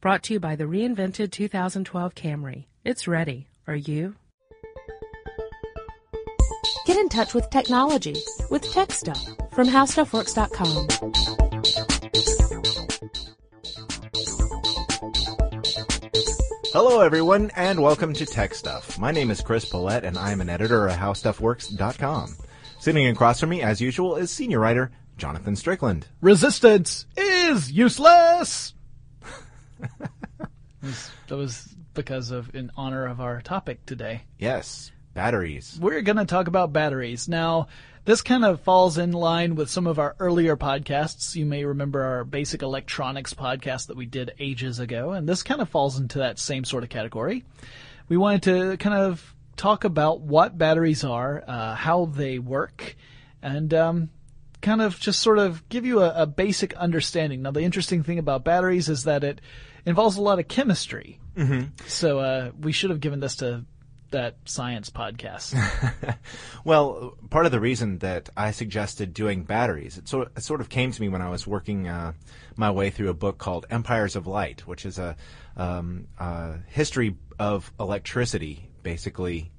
Brought to you by the reinvented 2012 Camry. It's ready. Are you? Get in touch with technology with Tech Stuff from HowStuffWorks.com. Hello, everyone, and welcome to Tech Stuff. My name is Chris Pollette, and I am an editor at HowStuffWorks.com. Sitting across from me, as usual, is senior writer Jonathan Strickland. Resistance is useless. that was because of in honor of our topic today. Yes, batteries. We're going to talk about batteries. Now, this kind of falls in line with some of our earlier podcasts. You may remember our basic electronics podcast that we did ages ago, and this kind of falls into that same sort of category. We wanted to kind of talk about what batteries are, uh, how they work, and um, kind of just sort of give you a, a basic understanding. Now, the interesting thing about batteries is that it involves a lot of chemistry. Mm-hmm. So uh, we should have given this to that science podcast. well, part of the reason that I suggested doing batteries, it sort, it sort of came to me when I was working uh, my way through a book called Empires of Light, which is a, um, a history of electricity, basically,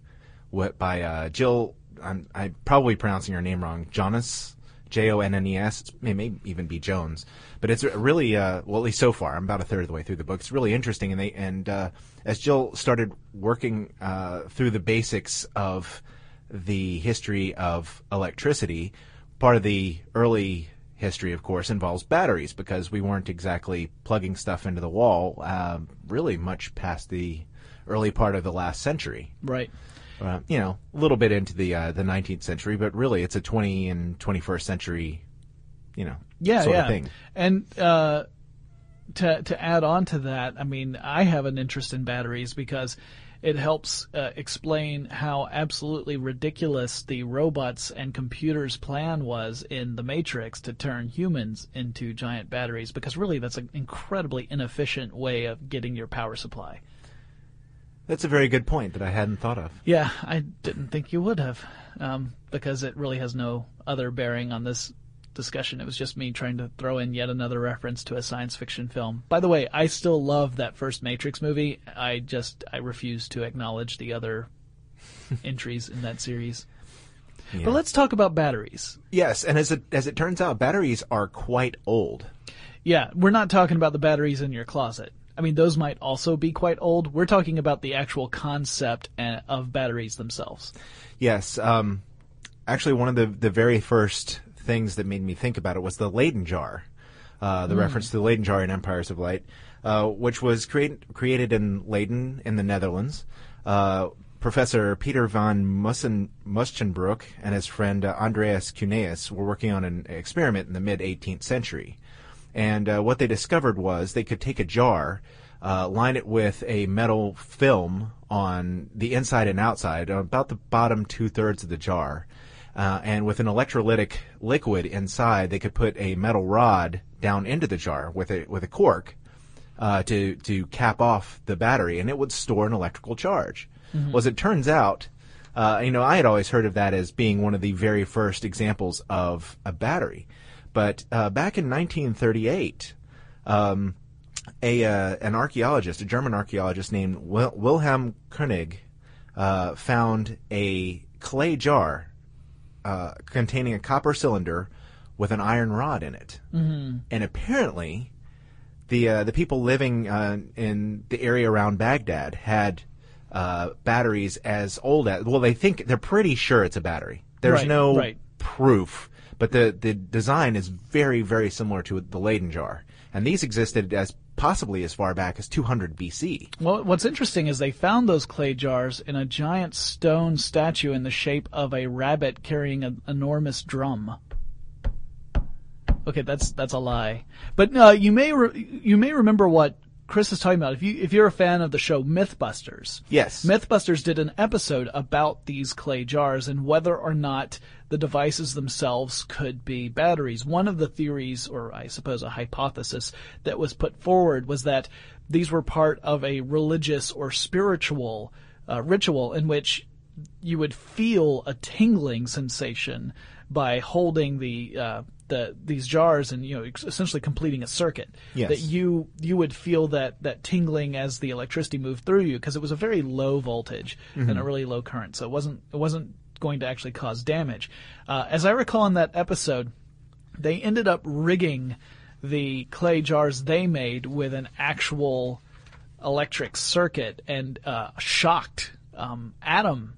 what by uh, Jill. I'm, I'm probably pronouncing her name wrong. Jonas J O N N E S. It may even be Jones, but it's really uh, well, at least so far. I'm about a third of the way through the book. It's really interesting, and they and uh, as Jill started working uh, through the basics of the history of electricity, part of the early history, of course, involves batteries because we weren't exactly plugging stuff into the wall uh, really much past the early part of the last century. Right uh, you know, a little bit into the uh, the 19th century, but really it's a 20 and 21st century, you know, yeah, sort yeah. of thing. And uh, to to add on to that, I mean, I have an interest in batteries because it helps uh, explain how absolutely ridiculous the robots and computers' plan was in the Matrix to turn humans into giant batteries. Because really, that's an incredibly inefficient way of getting your power supply. That's a very good point that I hadn't thought of. Yeah, I didn't think you would have, um, because it really has no other bearing on this discussion. It was just me trying to throw in yet another reference to a science fiction film. By the way, I still love that first Matrix movie. I just I refuse to acknowledge the other entries in that series. Yeah. But let's talk about batteries. Yes, and as it as it turns out, batteries are quite old. Yeah, we're not talking about the batteries in your closet. I mean, those might also be quite old. We're talking about the actual concept of batteries themselves. Yes. Um, actually, one of the, the very first things that made me think about it was the Leyden jar, uh, the mm. reference to the Leyden jar in Empires of Light, uh, which was create, created in Leyden in the Netherlands. Uh, Professor Peter von Mussen, Musschenbroek and his friend uh, Andreas Cuneus were working on an experiment in the mid 18th century. And uh, what they discovered was they could take a jar, uh, line it with a metal film on the inside and outside, about the bottom two thirds of the jar. Uh, and with an electrolytic liquid inside, they could put a metal rod down into the jar with a with a cork uh, to to cap off the battery, and it would store an electrical charge. Mm-hmm. Well, as it turns out, uh, you know, I had always heard of that as being one of the very first examples of a battery. But uh, back in 1938, um, a uh, an archaeologist, a German archaeologist named Wil- Wilhelm Koenig, uh, found a clay jar uh, containing a copper cylinder with an iron rod in it, mm-hmm. and apparently, the uh, the people living uh, in the area around Baghdad had batteries as old as well. They think they're pretty sure it's a battery. There's right, no right. proof but the, the design is very, very similar to the Leyden jar. And these existed as possibly as far back as 200 BC. Well, what's interesting is they found those clay jars in a giant stone statue in the shape of a rabbit carrying an enormous drum. Okay, that's that's a lie. But uh, you may re- you may remember what Chris is talking about. If you if you're a fan of the show MythBusters, yes, MythBusters did an episode about these clay jars and whether or not the devices themselves could be batteries. One of the theories, or I suppose a hypothesis, that was put forward was that these were part of a religious or spiritual uh, ritual in which you would feel a tingling sensation by holding the uh, the these jars and you know essentially completing a circuit Yes. that you you would feel that that tingling as the electricity moved through you because it was a very low voltage and a really low current so it wasn't it wasn't going to actually cause damage. Uh, as I recall in that episode they ended up rigging the clay jars they made with an actual electric circuit and uh, shocked um, Adam,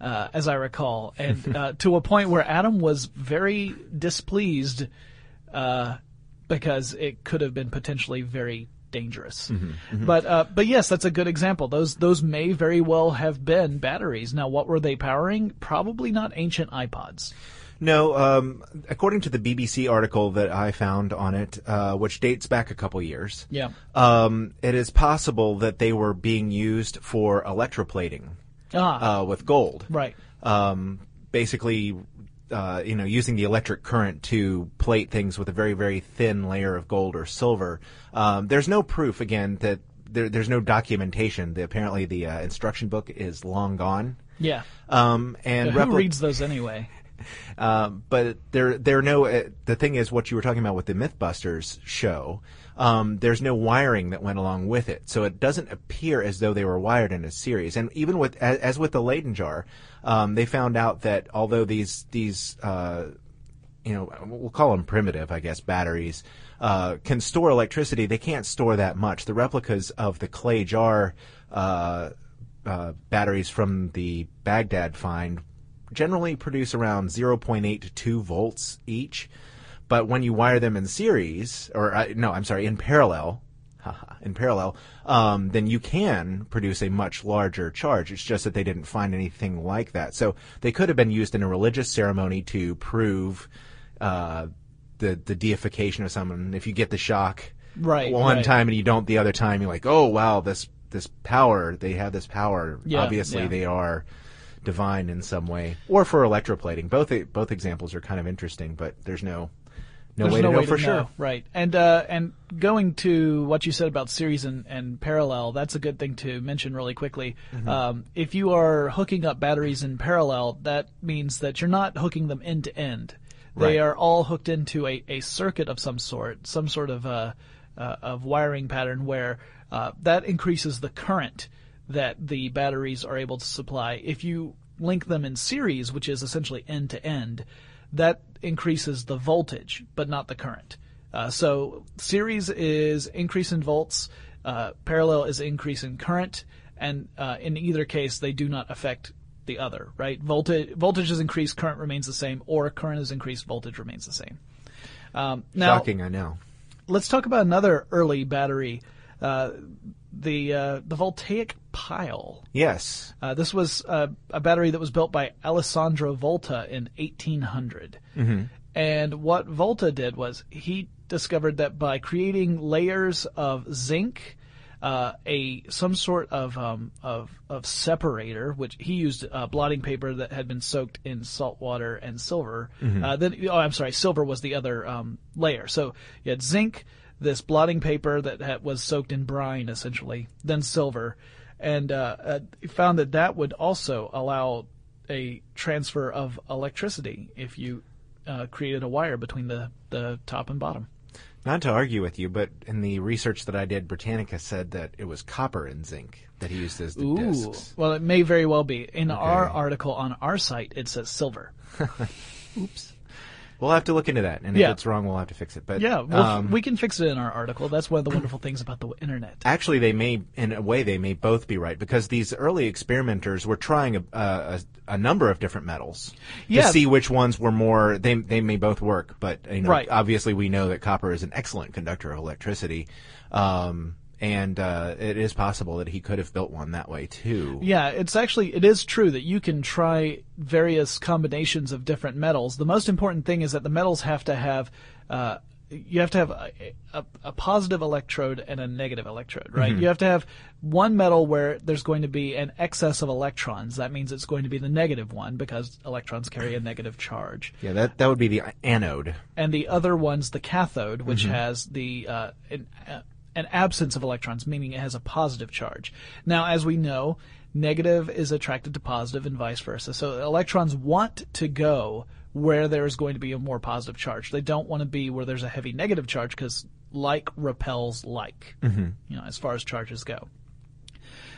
uh, as I recall, and uh, to a point where Adam was very displeased uh, because it could have been potentially very dangerous. But uh, but yes, that's a good example. Those those may very well have been batteries. Now, what were they powering? Probably not ancient iPods. No, um, according to the BBC article that I found on it, uh, which dates back a couple years, Yeah. um, it is possible that they were being used for electroplating Ah, uh, with gold. right. Um, basically, uh, you know, using the electric current to plate things with a very, very thin layer of gold or silver. Um, there's no proof, again, that there, there's no documentation. The, apparently, the uh, instruction book is long gone. Yeah. Um, and Who repli- reads those anyway? um, but there, there are no. Uh, the thing is, what you were talking about with the MythBusters show, um, there's no wiring that went along with it, so it doesn't appear as though they were wired in a series. And even with, as, as with the Leyden jar, um, they found out that although these these uh, you know, we'll call them primitive, I guess, batteries, uh, can store electricity. They can't store that much. The replicas of the clay jar uh, uh, batteries from the Baghdad find generally produce around 0.8 to 2 volts each. But when you wire them in series, or uh, no, I'm sorry, in parallel, in parallel, um, then you can produce a much larger charge. It's just that they didn't find anything like that. So they could have been used in a religious ceremony to prove uh, the the deification of someone. If you get the shock Right, one right. time and you don't the other time, you're like, oh wow, this this power, they have this power. Yeah, Obviously, yeah. they are divine in some way, or for electroplating. Both both examples are kind of interesting, but there's no no There's way no to know way for to sure. know, right? And uh, and going to what you said about series and, and parallel, that's a good thing to mention really quickly. Mm-hmm. Um, if you are hooking up batteries in parallel, that means that you're not hooking them end to end. They Right. are all hooked into a, a circuit of some sort, some sort of uh, uh, of wiring pattern where uh, that increases the current that the batteries are able to supply. If you link them in series, which is essentially end to end, that increases the voltage, but not the current. Uh, so series is increase in volts, uh, parallel is increase in current, and uh, in either case, they do not affect the other. Right? Voltage voltage is increased, current remains the same, or current is increased, voltage remains the same. Um, now, Shocking, I know. let's talk about another early battery, uh, the uh, the voltaic pile. Yes. Uh, this was uh, a battery that was built by Alessandro Volta in 1800. And what Volta did was he discovered that by creating layers of zinc, uh, a some sort of um, of of separator, which he used uh, blotting paper that had been soaked in salt water and silver. Uh, then, oh, I'm sorry, silver was the other um, layer. So you had zinc, this blotting paper that had, was soaked in brine, essentially, then silver, and uh, uh, found that that would also allow a transfer of electricity if you uh, created a wire between the, the top and bottom. Not to argue with you, but in the research that I did, Britannica said that it was copper and zinc that he used as the Ooh, discs. well, it may very well be. In our article on our site, it says silver. Oops. We'll have to look into that, and Yeah. if it's wrong, we'll have to fix it. But Yeah, well, um, we can fix it in our article. That's one of the wonderful things about the internet. actually, they may, in a way, they may both be right because these early experimenters were trying a, a, a number of different metals Yeah. to see which ones were more. They they may both work, but you know, Right. obviously, we know that copper is an excellent conductor of electricity, um, and uh, it is possible that he could have built one that way too. Yeah, it's actually it is true that you can try various combinations of different metals. The most important thing is that the metals have to have uh, you have to have a, a, a positive electrode and a negative electrode, right? You have to have one metal where there's going to be an excess of electrons. That means it's going to be the negative one because electrons carry a negative charge. Yeah, that that would be the anode. and the other one's the cathode, which has the uh, an, uh, an absence of electrons, meaning it has a positive charge. Now, as we know, negative is attracted to positive and vice versa. So electrons want to go where there's going to be a more positive charge. They don't want to be where there's a heavy negative charge because like repels like, mm-hmm. you know, as far as charges go.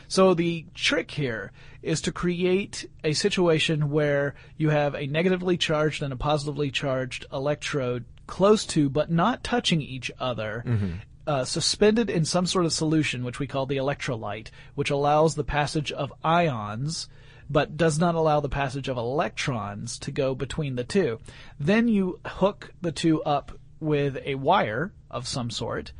So the trick here is to create a situation where you have a negatively charged and a positively charged electrode close to but not touching each other. Mm-hmm. Uh, suspended in some sort of solution, which we call the electrolyte, which allows the passage of ions, but does not allow the passage of electrons to go between the two. Then you hook the two up with a wire of some sort,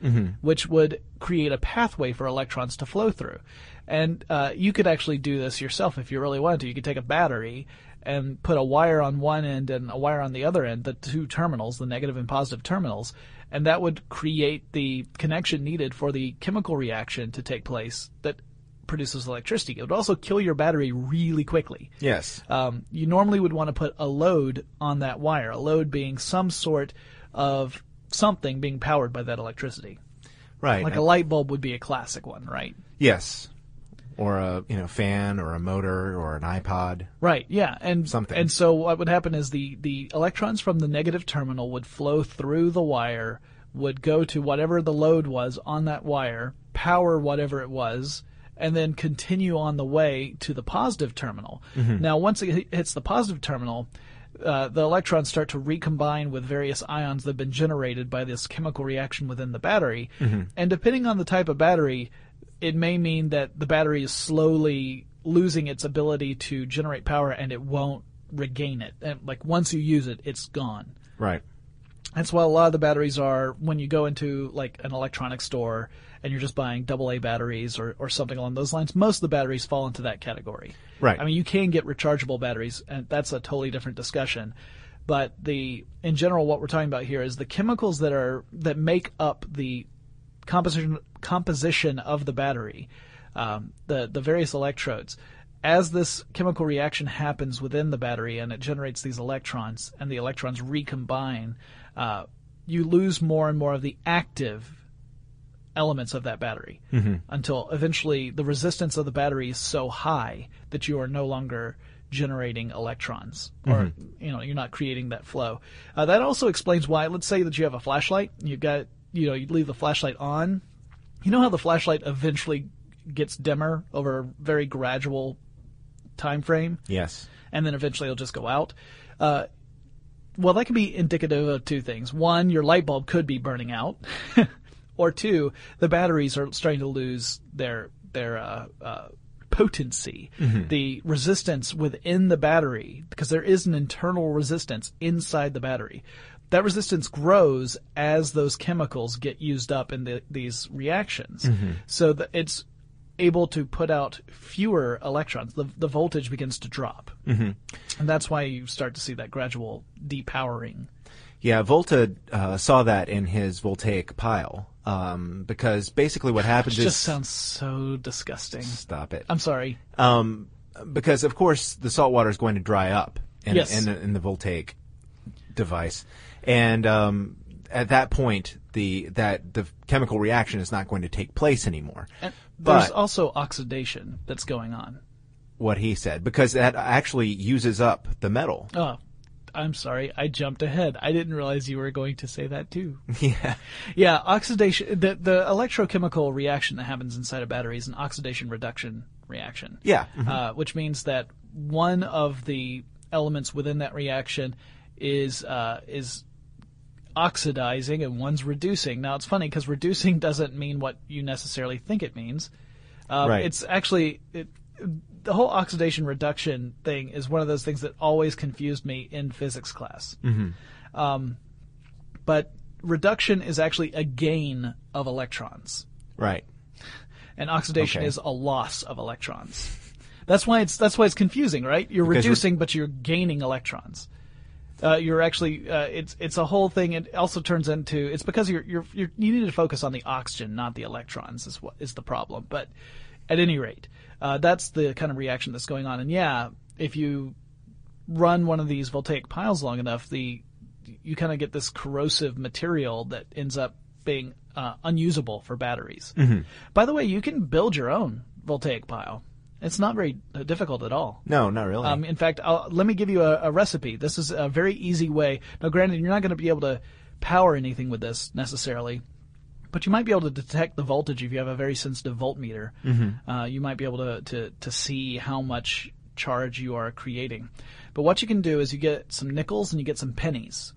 which would create a pathway for electrons to flow through. And uh, you could actually do this yourself if you really wanted to. You could take a battery and put a wire on one end and a wire on the other end, the two terminals, the negative and positive terminals, and that would create the connection needed for the chemical reaction to take place that produces electricity. It would also kill your battery really quickly Yes. um, you normally would want to put a load on that wire, a load being some sort of something being powered by that electricity. right. Like a light bulb would be a classic one, right? yes. Or a you know fan or a motor or an iPod. Right, yeah, and Something. And so what would happen is the the electrons from the negative terminal would flow through the wire, would go to whatever the load was on that wire, power whatever it was, and then continue on the way to the positive terminal. Now, once it hits the positive terminal, uh, the electrons start to recombine with various ions that have been generated by this chemical reaction within the battery. And depending on the type of battery, it may mean that the battery is slowly losing its ability to generate power and it won't regain it. And like once you use it, it's gone. Right. That's why a lot of the batteries are when you go into like an electronic store and you're just buying AA batteries or, or something along those lines. Most of the batteries fall into that category. Right. I mean, you can get rechargeable batteries, and that's a totally different discussion. But the in general, what we're talking about here is the chemicals that are that make up the composition composition of the battery, um, the the various electrodes. As this chemical reaction happens within the battery and it generates these electrons, and the electrons recombine, uh, you lose more and more of the active elements of that battery until eventually the resistance of the battery is so high that you are no longer generating electrons or you know you're not creating that flow. Uh, that also explains why let's say that you have a flashlight you've got you know you leave the flashlight on you know how the flashlight eventually gets dimmer over a very gradual time frame Yes. and then eventually it'll just go out. Uh, well, that can be indicative of two things. One, your light bulb could be burning out, or two, the batteries are starting to lose their their uh, uh, potency, the resistance within the battery, because there is an internal resistance inside the battery. That resistance grows as those chemicals get used up in the, these reactions. So that it's able to put out fewer electrons. The, the voltage begins to drop. Mm-hmm. And that's why you start to see that gradual depowering. Yeah, Volta uh, saw that in his voltaic pile um, because basically what happens is just sounds so disgusting. stop it. I'm sorry. Um, because of course the salt water is going to dry up in, Yes. in, in the voltaic device, and um, at that point the that the chemical reaction is not going to take place anymore. And there's But- also oxidation that's going on. What he said, because that actually uses up the metal. Oh, I'm sorry. I jumped ahead. I didn't realize you were going to say that too. yeah. Yeah, oxidation, the, the electrochemical reaction that happens inside a battery is an oxidation reduction reaction. Yeah. mhm. uh, which means that one of the elements within that reaction is uh, is oxidizing and one's reducing. Now it's funny because reducing doesn't mean what you necessarily think it means. Um, Right. It's actually it, the whole oxidation reduction thing is one of those things that always confused me in physics class. Hmm. Um, but reduction is actually a gain of electrons Right. and oxidation Okay. is a loss of electrons. That's why it's that's why it's confusing, right? You're Because re- reducing, but you're gaining electrons. Uh, you're actually uh, it's it's a whole thing. It also turns into it's because you're you're, you're you need to focus on the oxygen, not the electrons. Is what is the problem? But at any rate, uh, that's the kind of reaction that's going on. And yeah, if you run one of these voltaic piles long enough, the you kind of get this corrosive material that ends up being uh, unusable for batteries. Mm-hmm. By the way, you can build your own voltaic pile. It's not very uh, difficult at all. No, not really. Um, in fact, I'll, let me give you a, a recipe. This is a very easy way. Now, granted, you're not going to be able to power anything with this necessarily, but you might be able to detect the voltage if you have a very sensitive voltmeter. Uh, you might be able to, to, to see how much charge you are creating. But what you can do is you get some nickels and you get some pennies.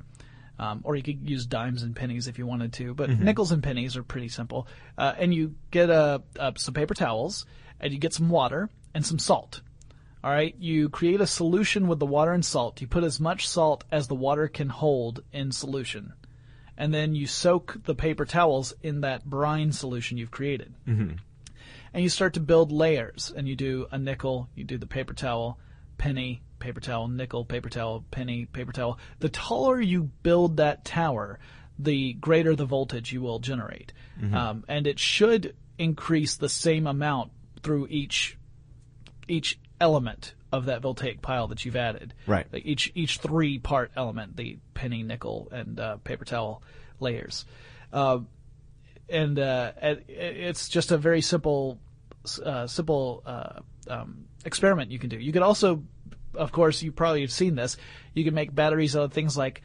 Um, or you could use dimes and pennies if you wanted to, but nickels and pennies are pretty simple. Uh, and you get uh, uh, some paper towels, and you get some water and some salt. All right, you create a solution with the water and salt. You put as much salt as the water can hold in solution, and then you soak the paper towels in that brine solution you've created. Mm-hmm. And you start to build layers, and you do a nickel, you do the paper towel, penny, paper towel, nickel, paper towel, penny, paper towel. The taller you build that tower, the greater the voltage you will generate. Um, and it should increase the same amount through each each element of that voltaic pile that you've added. Right. Like Each each three part element, the penny, nickel, and uh, paper towel layers. Uh, and uh, it's just a very simple, uh, simple uh, um, experiment you can do. You could also, of course, you probably have seen this. You can make batteries out of things like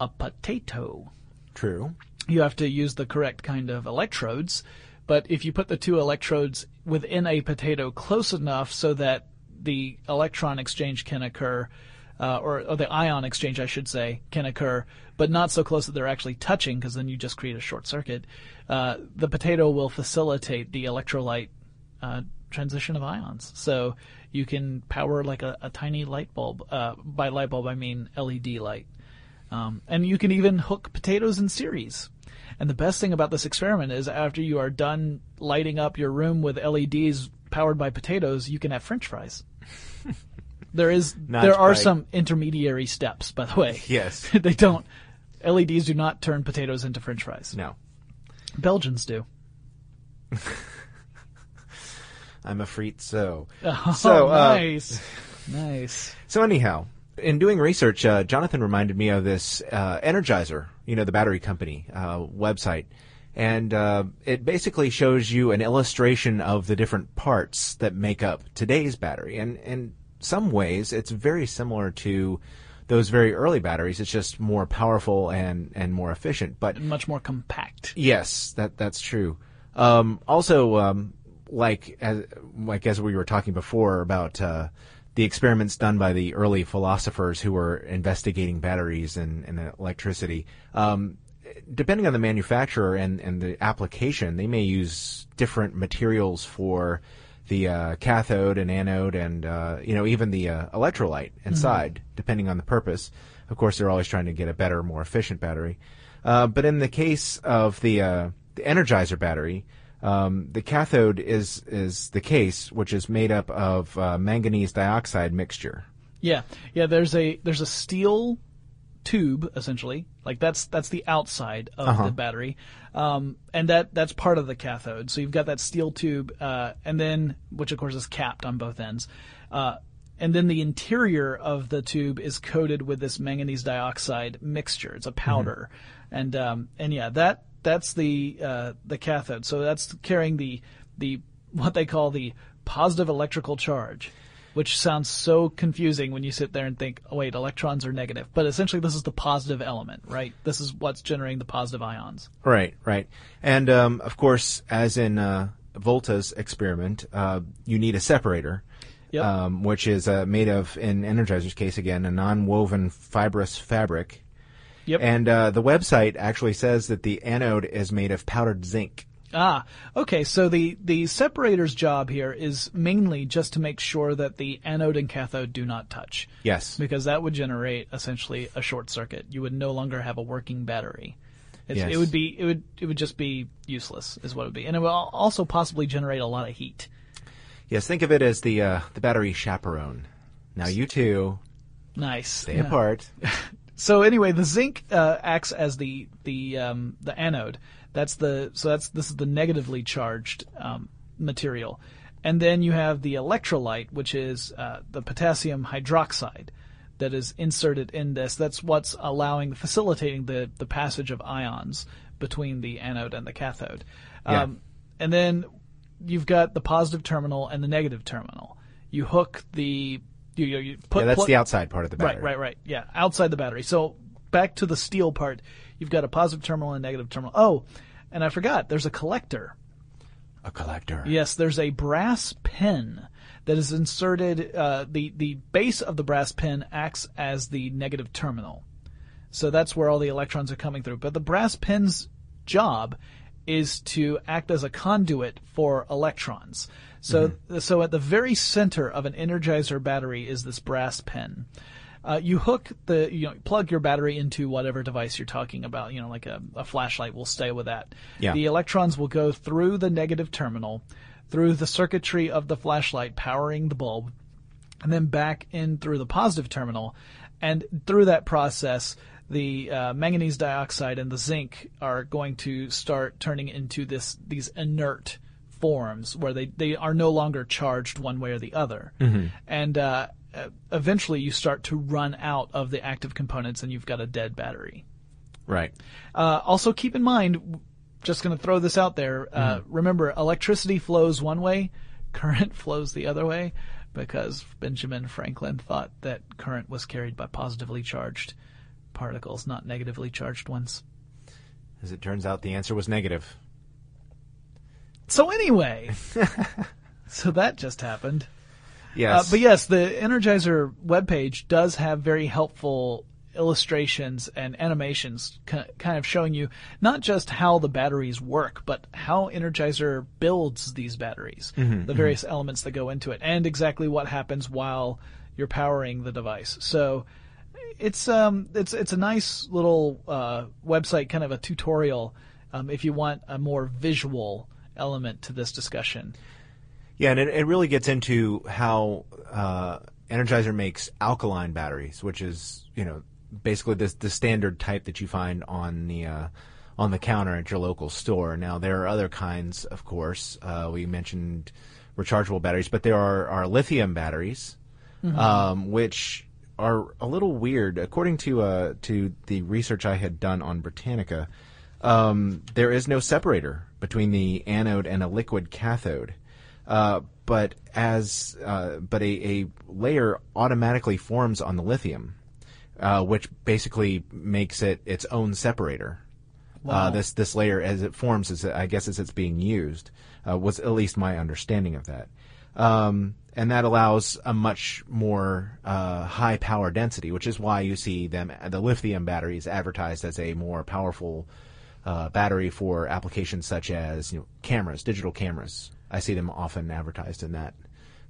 a potato True. you have to use the correct kind of electrodes. But if you put the two electrodes within a potato close enough so that the electron exchange can occur, uh, or, or the ion exchange, I should say, can occur, but not so close that they're actually touching, because then you just create a short circuit, uh, the potato will facilitate the electrolyte uh, transition of ions. So you can power like a, a tiny light bulb. Uh, by light bulb, I mean LED light. Um, and you can even hook potatoes in series. And the best thing about this experiment is after you are done lighting up your room with LEDs powered by potatoes, you can have french fries. there is Not there are quite. some intermediary steps, by the way. Yes. they don't LEDs do not turn potatoes into french fries. No. Belgians do. I'm a so. Oh, So, uh, nice. nice. So anyhow, in doing research, uh, Jonathan reminded me of this uh, Energizer, you know, the battery company uh, website, and uh, it basically shows you an illustration of the different parts that make up today's battery, and in some ways, it's very similar to those very early batteries. It's just more powerful and and more efficient, but Much more compact. Yes, that that's true. Um, also, um, like as like as we were talking before about uh, the experiments done by the early philosophers who were investigating batteries and, and electricity. Um, depending on the manufacturer and, and the application, they may use different materials for the uh, cathode and anode and uh, you know even the uh, electrolyte inside, depending on the purpose. Of course, they're always trying to get a better, more efficient battery. Uh, but in the case of the uh, the Energizer battery, um, the cathode is is the case, which is made up of uh, manganese dioxide mixture. Yeah, yeah. There's a there's a steel tube essentially, like that's that's the outside of Uh-huh. the battery, um, and that that's part of the cathode. So you've got that steel tube, uh, and then which of course is capped on both ends, uh, and then the interior of the tube is coated with this manganese dioxide mixture. It's a powder, and um, and yeah, that that's the uh, the cathode. So that's carrying the the what they call the positive electrical charge which sounds so confusing when you sit there and think, oh wait, electrons are negative. But essentially, this is the positive element, right? This is what's generating the positive ions. Right, right. And um, of course, as in uh, Volta's experiment, uh, you need a separator, Yep. um, which is uh, made of, in Energizer's case again, a non-woven fibrous fabric. Yep. And uh, the website actually says that the anode is made of powdered zinc. Ah, okay. So the the separator's job here is mainly just to make sure that the anode and cathode do not touch, Yes. because that would generate essentially a short circuit. You would no longer have a working battery. Yes. It would be it would it would just be useless, is what it would be, and it al- also possibly generate a lot of heat. Yes. Think of it as the uh, the battery chaperone. Now you two Nice. stay apart. So anyway, the zinc uh, acts as the the um, the anode. That's the so that's this is the negatively charged um, material, and then you have the electrolyte, which is uh, the potassium hydroxide that is inserted in this. That's what's allowing facilitating the the passage of ions between the anode and the cathode. Yeah. Um, and then you've got the positive terminal and the negative terminal. You hook the you you, you put Yeah, that's plu- the outside part of the battery. Right, right, right. Yeah, outside the battery. So back to the steel part. You've got a positive terminal and a negative terminal. Oh, and I forgot. There's a collector. A collector. Yes, there's a brass pin that is inserted. Uh, the the base of the brass pin acts as the negative terminal, so that's where all the electrons are coming through. But the brass pin's job is to act as a conduit for electrons. So so at the very center of an energizer battery is this brass pin. Uh, you hook the you know plug your battery into whatever device you're talking about. You know, like a, a flashlight. We'll stay with that. Yeah. The electrons will go through the negative terminal, through the circuitry of the flashlight powering the bulb, and then back in through the positive terminal. And through that process, the uh, manganese dioxide and the zinc are going to start turning into this these inert forms where they, they are no longer charged one way or the other. And uh, uh, eventually you start to run out of the active components and you've got a dead battery. Right. Uh, also, keep in mind, just going to throw this out there. Uh, remember, electricity flows one way, current flows the other way, because Benjamin Franklin thought that current was carried by positively charged particles, not negatively charged ones. As it turns out, the answer was negative. So anyway, so that just happened. Yes. Uh, but yes, the Energizer webpage does have very helpful illustrations and animations kind of showing you not just how the batteries work, but how Energizer builds these batteries, the various elements that go into it, and exactly what happens while you're powering the device. So it's um it's it's a nice little uh, website, kind of a tutorial, um, if you want a more visual element to this discussion. Yeah, and it, it really gets into how uh, Energizer makes alkaline batteries, which is you know basically this the standard type that you find on the uh, on the counter at your local store. Now there are other kinds, of course. Uh, we mentioned rechargeable batteries, but there are, are lithium batteries, um, which are a little weird. According to uh, to the research I had done on Britannica, um, there is no separator between the anode and a liquid cathode. Uh, but as uh, but a, a layer automatically forms on the lithium, uh, which basically makes it its own separator. Uh, this this layer as it forms, as I guess as it's being used, uh, was at least my understanding of that, um, and that allows a much more uh, high power density, which is why you see them the lithium batteries advertised as a more powerful uh, battery for applications such as you know, cameras, digital cameras. I see them often advertised in that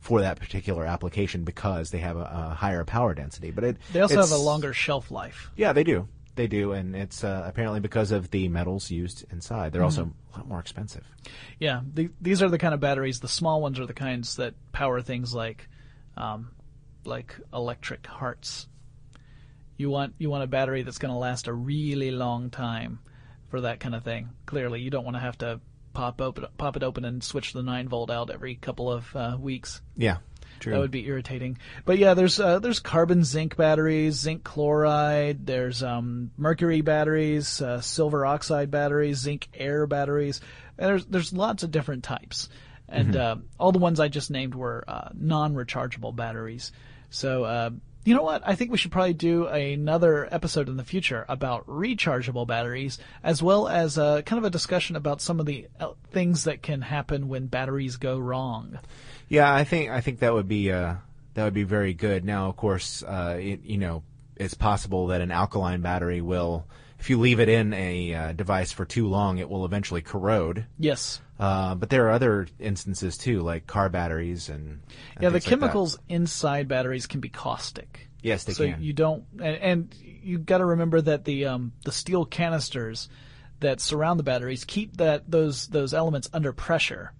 for that particular application because they have a, a higher power density. But it They also have a longer shelf life. Yeah, they do. They do, and it's uh, apparently because of the metals used inside. They're also a lot more expensive. Yeah, the, these are the kind of batteries. The small ones are the kinds that power things like, um, like electric hearts. You want you want a battery that's going to last a really long time for that kind of thing. Clearly, you don't want to have to pop open pop it open and switch the nine volt out every couple of uh, weeks. Yeah, true. That would be irritating. But yeah, there's uh, there's carbon zinc batteries, zinc chloride. There's um, mercury batteries, uh, silver oxide batteries, zinc air batteries. And there's there's lots of different types, and uh, all the ones I just named were uh, non-rechargeable batteries. So uh, you know what? I think we should probably do another episode in the future about rechargeable batteries, as well as uh, kind of a discussion about some of the uh, things that can happen when batteries go wrong. Yeah, I think I think that would be uh, that would be very good. Now, of course, uh, it, you know, it's possible that an alkaline battery will, if you leave it in a uh, device for too long, it will eventually corrode. Yes. Uh, but there are other instances too, like car batteries and, and Yeah, the things like chemicals inside batteries can be caustic. Yes, they so can. So you don't, and, and you got to remember that the um, the steel canisters that surround the batteries keep that those those elements under pressure,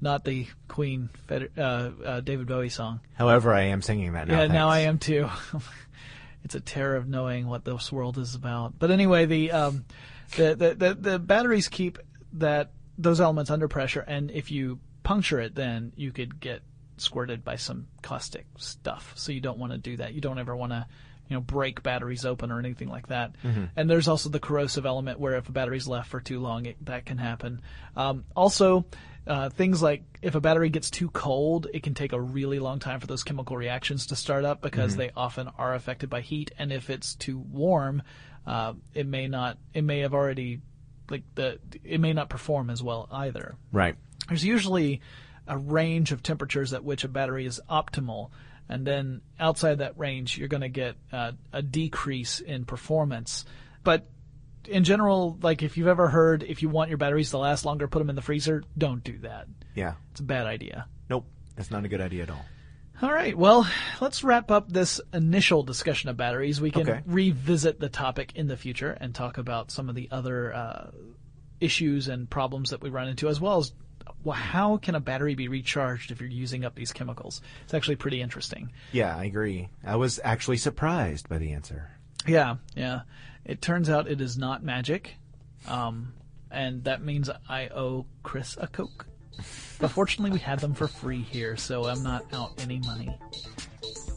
not the Queen uh, uh, David Bowie song. However, I am singing that now. yeah, now. I am too. it's a terror of knowing what this world is about. But anyway, the um, the, the the the batteries keep that those elements under pressure, and if you puncture it, then you could get squirted by some caustic stuff. So you don't want to do that. You don't ever want to, you know break batteries open or anything like that. And there's also the corrosive element where if a battery's left for too long, it, that can happen. Um, also. Uh, things like if a battery gets too cold, it can take a really long time for those chemical reactions to start up because they often are affected by heat. And if it's too warm, uh, it may not. It may have already like the. It may not perform as well either Right. there's usually a range of temperatures at which a battery is optimal, and then outside that range, you're going to get uh, a decrease in performance. But in general, like if you've ever heard, if you want your batteries to last longer, put them in the freezer. Don't do that. Yeah. It's a bad idea. Nope. That's not a good idea at all. All right, well, let's wrap up this initial discussion of batteries. We can Okay. revisit the topic in the future and talk about some of the other uh, issues and problems that we run into, as well as well, how can a battery be recharged if you're using up these chemicals? It's actually pretty interesting. Yeah, I agree. I was actually surprised by the answer. Yeah, yeah. It turns out it is not magic, um, and that means I owe Chris a Coke. But fortunately, we had them for free here, so I'm not out any money.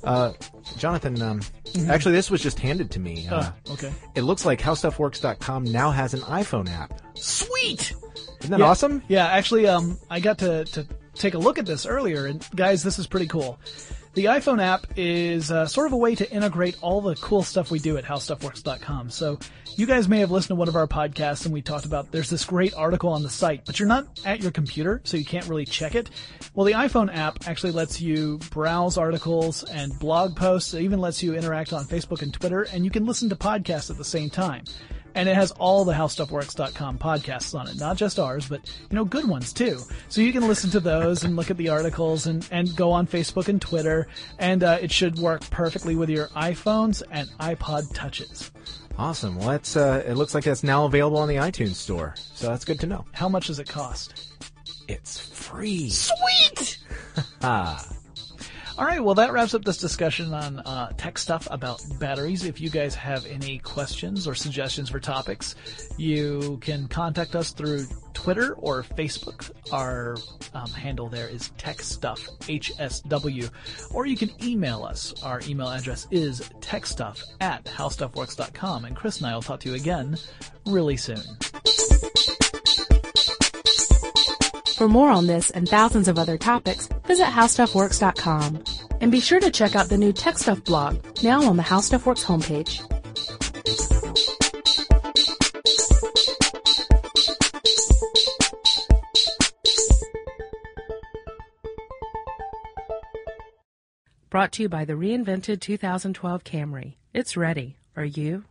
Uh, Jonathan, um, actually, this was just handed to me. Uh, Oh, okay. It looks like HowStuffWorks.com now has an iPhone app. Sweet. Isn't that Yeah. awesome? Yeah, actually, um, I got to, to take a look at this earlier, and guys, this is pretty cool. The iPhone app is uh, sort of a way to integrate all the cool stuff we do at HowStuffWorks.com. So you guys may have listened to one of our podcasts, and we talked about there's this great article on the site, but you're not at your computer, so you can't really check it. Well, the iPhone app actually lets you browse articles and blog posts. It even lets you interact on Facebook and Twitter, and you can listen to podcasts at the same time. And it has all the HowStuffWorks.com podcasts on it, not just ours, but you know, good ones too. So you can listen to those and look at the articles and, and go on Facebook and Twitter, and uh, it should work perfectly with your iPhones and iPod touches. Awesome. Well, that's, uh, it looks like that's now available on the iTunes store. So that's good to know. How much does it cost? It's free. Sweet! Ah. All right, well, that wraps up this discussion on uh, tech stuff about batteries. If you guys have any questions or suggestions for topics, you can contact us through Twitter or Facebook. Our um, handle there is TechStuffHSW. Or you can email us. Our email address is techstuff at howstuffworks.com. And Chris and I will talk to you again really soon. For more on this and thousands of other topics, visit HowStuffWorks.com. And be sure to check out the new Tech Stuff blog, now on the How Stuff Works homepage. Brought to you by the reinvented 2012 Camry. It's ready. Are you?